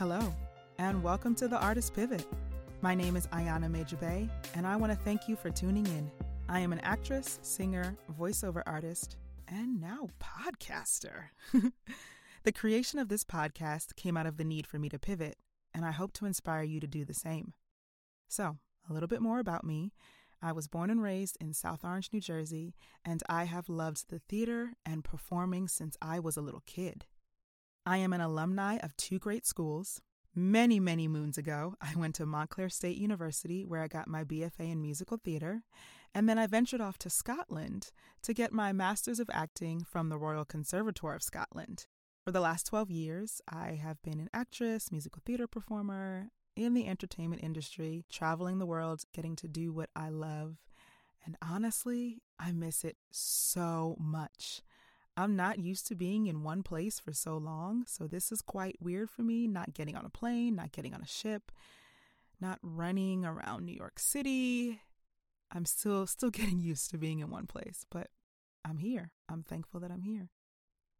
Hello, and welcome to the Artist Pivot. My name is Ayana Major Bey, and I want to thank you for tuning in. I am an actress, singer, voiceover artist, and now podcaster. the creation of this podcast came out of the need for me to pivot, and I hope to inspire you to do the same. So, a little bit more about me. I was born and raised in South Orange, New Jersey, and I have loved the theater and performing since I was a little kid. I am an alumni of two great schools. Many, many moons ago, I went to Montclair State University where I got my BFA in musical theater, and then I ventured off to Scotland to get my Masters of Acting from the Royal Conservatoire of Scotland. For the last 12 years, I have been an actress, musical theater performer, in the entertainment industry, traveling the world, getting to do what I love. And honestly, I miss it so much. I'm not used to being in one place for so long, so this is quite weird for me not getting on a plane, not getting on a ship, not running around New York City. I'm still still getting used to being in one place, but I'm here. I'm thankful that I'm here.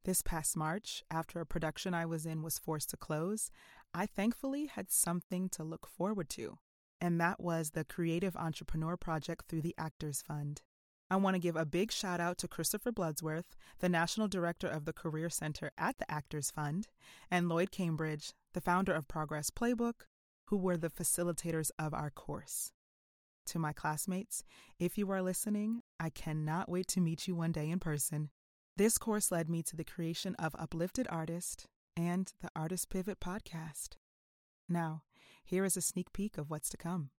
This past March, after a production I was in was forced to close, I thankfully had something to look forward to, and that was the Creative Entrepreneur Project through the Actors Fund. I want to give a big shout out to Christopher Bloodsworth, the National Director of the Career Center at the Actors Fund, and Lloyd Cambridge, the founder of Progress Playbook, who were the facilitators of our course. To my classmates, if you are listening, I cannot wait to meet you one day in person. This course led me to the creation of Uplifted Artist and the Artist Pivot podcast. Now, here is a sneak peek of what's to come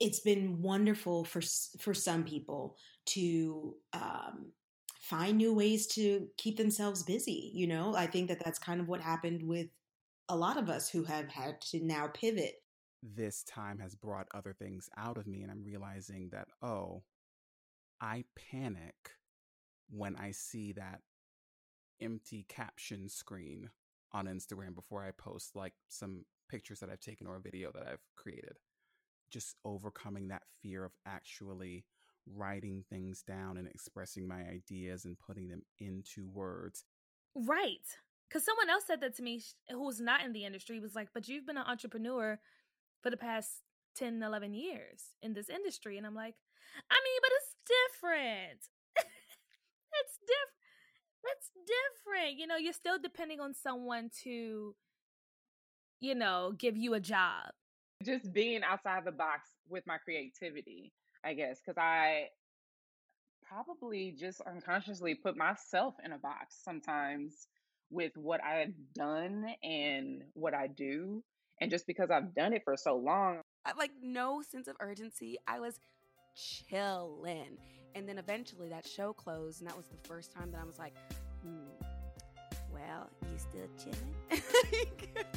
it's been wonderful for for some people to um, find new ways to keep themselves busy. You know, I think that that's kind of what happened with a lot of us who have had to now pivot. This time has brought other things out of me, and I'm realizing that oh, I panic when I see that empty caption screen on Instagram before I post like some pictures that I've taken or a video that I've created just overcoming that fear of actually writing things down and expressing my ideas and putting them into words. Right. Because someone else said that to me who's not in the industry was like, but you've been an entrepreneur for the past 10, 11 years in this industry. And I'm like, I mean, but it's different. it's different. It's different. You know, you're still depending on someone to, you know, give you a job just being outside the box with my creativity, I guess, because I probably just unconsciously put myself in a box sometimes with what I've done and what I do. And just because I've done it for so long, I like no sense of urgency. I was chilling. And then eventually that show closed, and that was the first time that I was like, hmm, well, you still chilling?